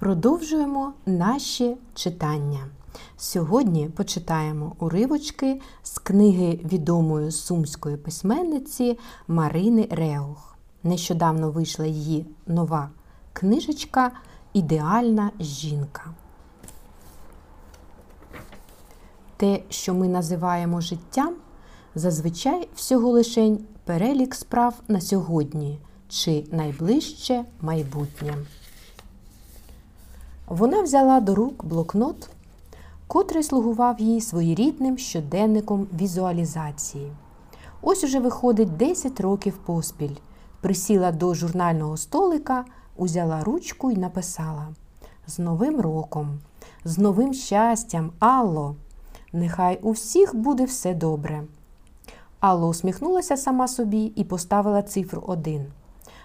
Продовжуємо наші читання. Сьогодні почитаємо уривочки з книги відомої сумської письменниці Марини Реух. Нещодавно вийшла її нова книжечка Ідеальна жінка. Те, що ми називаємо життям, зазвичай всього лишень перелік справ на сьогодні чи найближче майбутнє. Вона взяла до рук блокнот, котрий слугував їй своєрідним щоденником візуалізації. Ось уже виходить 10 років поспіль. Присіла до журнального столика, узяла ручку і написала: З Новим роком, з новим щастям, Алло! Нехай у всіх буде все добре. Алло усміхнулася сама собі і поставила цифру 1.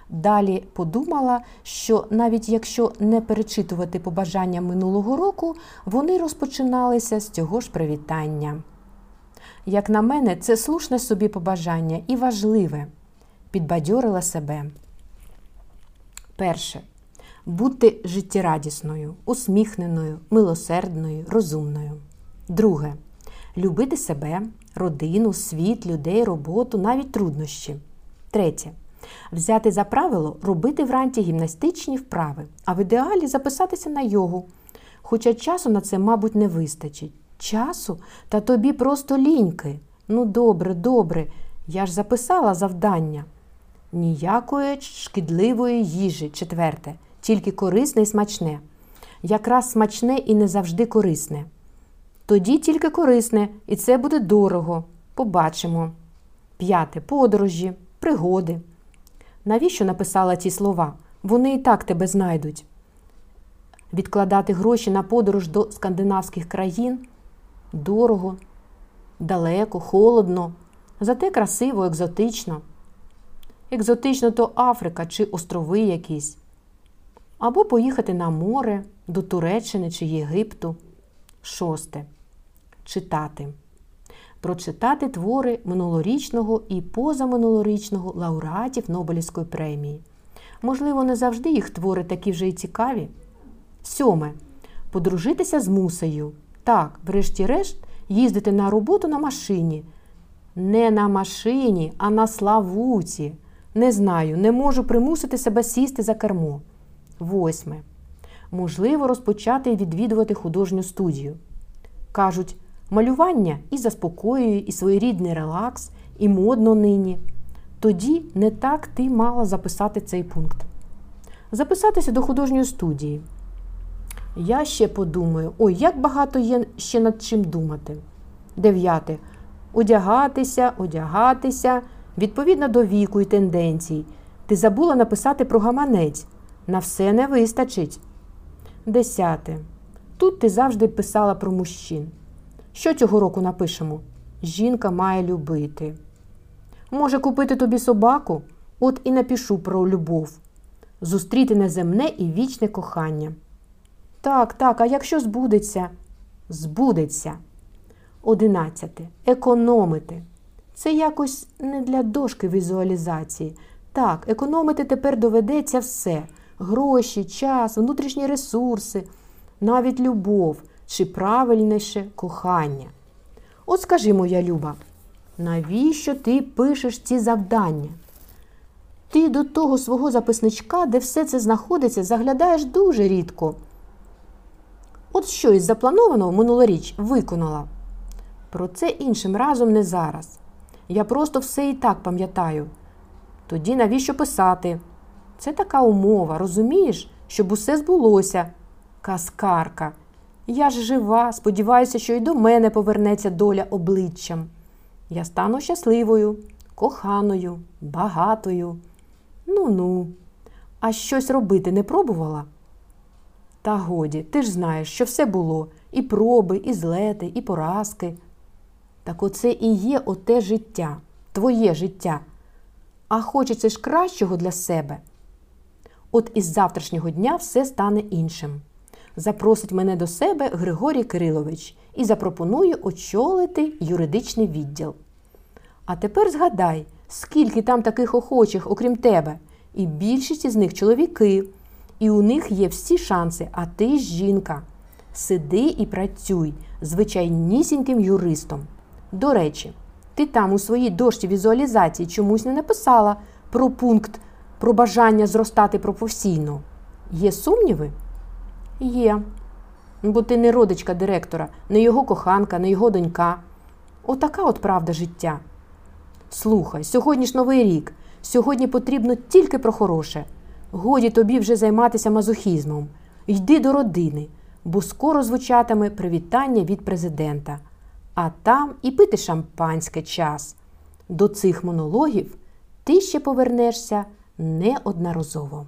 Далі подумала, що навіть якщо не перечитувати побажання минулого року, вони розпочиналися з цього ж привітання. Як на мене, це слушне собі побажання і важливе, підбадьорила себе. Перше. Бути життєрадісною, усміхненою, милосердною, розумною. Друге. Любити себе, родину, світ, людей, роботу, навіть труднощі. Третє. Взяти за правило робити вранці гімнастичні вправи, а в ідеалі записатися на йогу. Хоча часу на це, мабуть, не вистачить. Часу? Та тобі просто ліньки. Ну, добре, добре, я ж записала завдання. Ніякої шкідливої їжі, четверте, тільки корисне і смачне. Якраз смачне і не завжди корисне. Тоді тільки корисне, і це буде дорого. Побачимо. П'яте подорожі, пригоди. Навіщо написала ці слова? Вони і так тебе знайдуть. Відкладати гроші на подорож до скандинавських країн дорого, далеко, холодно, зате красиво, екзотично. Екзотично то Африка чи острови якісь. Або поїхати на море до Туреччини чи Єгипту. Шосте. Читати прочитати твори минулорічного і позаминулорічного лауреатів Нобелівської премії. Можливо, не завжди їх твори такі вже й цікаві. Сьоме. Подружитися з мусею. Так, врешті-решт, їздити на роботу на машині. Не на машині, а на славуці. Не знаю, не можу примусити себе сісти за кермо. Восьме. Можливо, розпочати відвідувати художню студію. Кажуть, Малювання і заспокоює, і своєрідний релакс, і модно нині. Тоді не так ти мала записати цей пункт. Записатися до художньої студії. Я ще подумаю, ой, як багато є ще над чим думати. Дев'яте. Одягатися, одягатися, відповідно до віку і тенденцій. Ти забула написати про гаманець. На все не вистачить. Десяте. Тут ти завжди писала про мужчин. Що цього року напишемо? Жінка має любити. Може, купити тобі собаку? От і напишу про любов. Зустріти неземне і вічне кохання. Так, так, а якщо збудеться? Збудеться. Одинадцяте. Економити. Це якось не для дошки візуалізації. Так, економити тепер доведеться все: гроші, час, внутрішні ресурси, навіть любов чи правильніше кохання. От скажи, моя Люба, навіщо ти пишеш ці завдання? Ти до того свого записничка, де все це знаходиться, заглядаєш дуже рідко. От що із запланованого минулоріч виконала. Про це іншим разом не зараз. Я просто все і так пам'ятаю. Тоді навіщо писати? Це така умова, розумієш, щоб усе збулося. Каскарка. Я ж жива, сподіваюся, що й до мене повернеться доля обличчям. Я стану щасливою, коханою, багатою. Ну ну, а щось робити не пробувала? Та годі, ти ж знаєш, що все було і проби, і злети, і поразки. Так оце і є оте життя, твоє життя. А хочеться ж кращого для себе. От із завтрашнього дня все стане іншим запросить мене до себе Григорій Кирилович і запропонує очолити юридичний відділ. А тепер згадай, скільки там таких охочих, окрім тебе, і більшість із них чоловіки. І у них є всі шанси, а ти жінка. Сиди і працюй звичайнісіньким юристом. До речі, ти там у своїй дошці візуалізації чомусь не написала про пункт про бажання зростати професійно. Є сумніви? Є. Бо ти не родичка директора, не його коханка, не його донька. Отака от правда життя. Слухай, сьогодні ж новий рік. Сьогодні потрібно тільки про хороше. Годі тобі вже займатися мазохізмом. Йди до родини, бо скоро звучатиме привітання від президента. А там і пити шампанське час. До цих монологів ти ще повернешся неодноразово.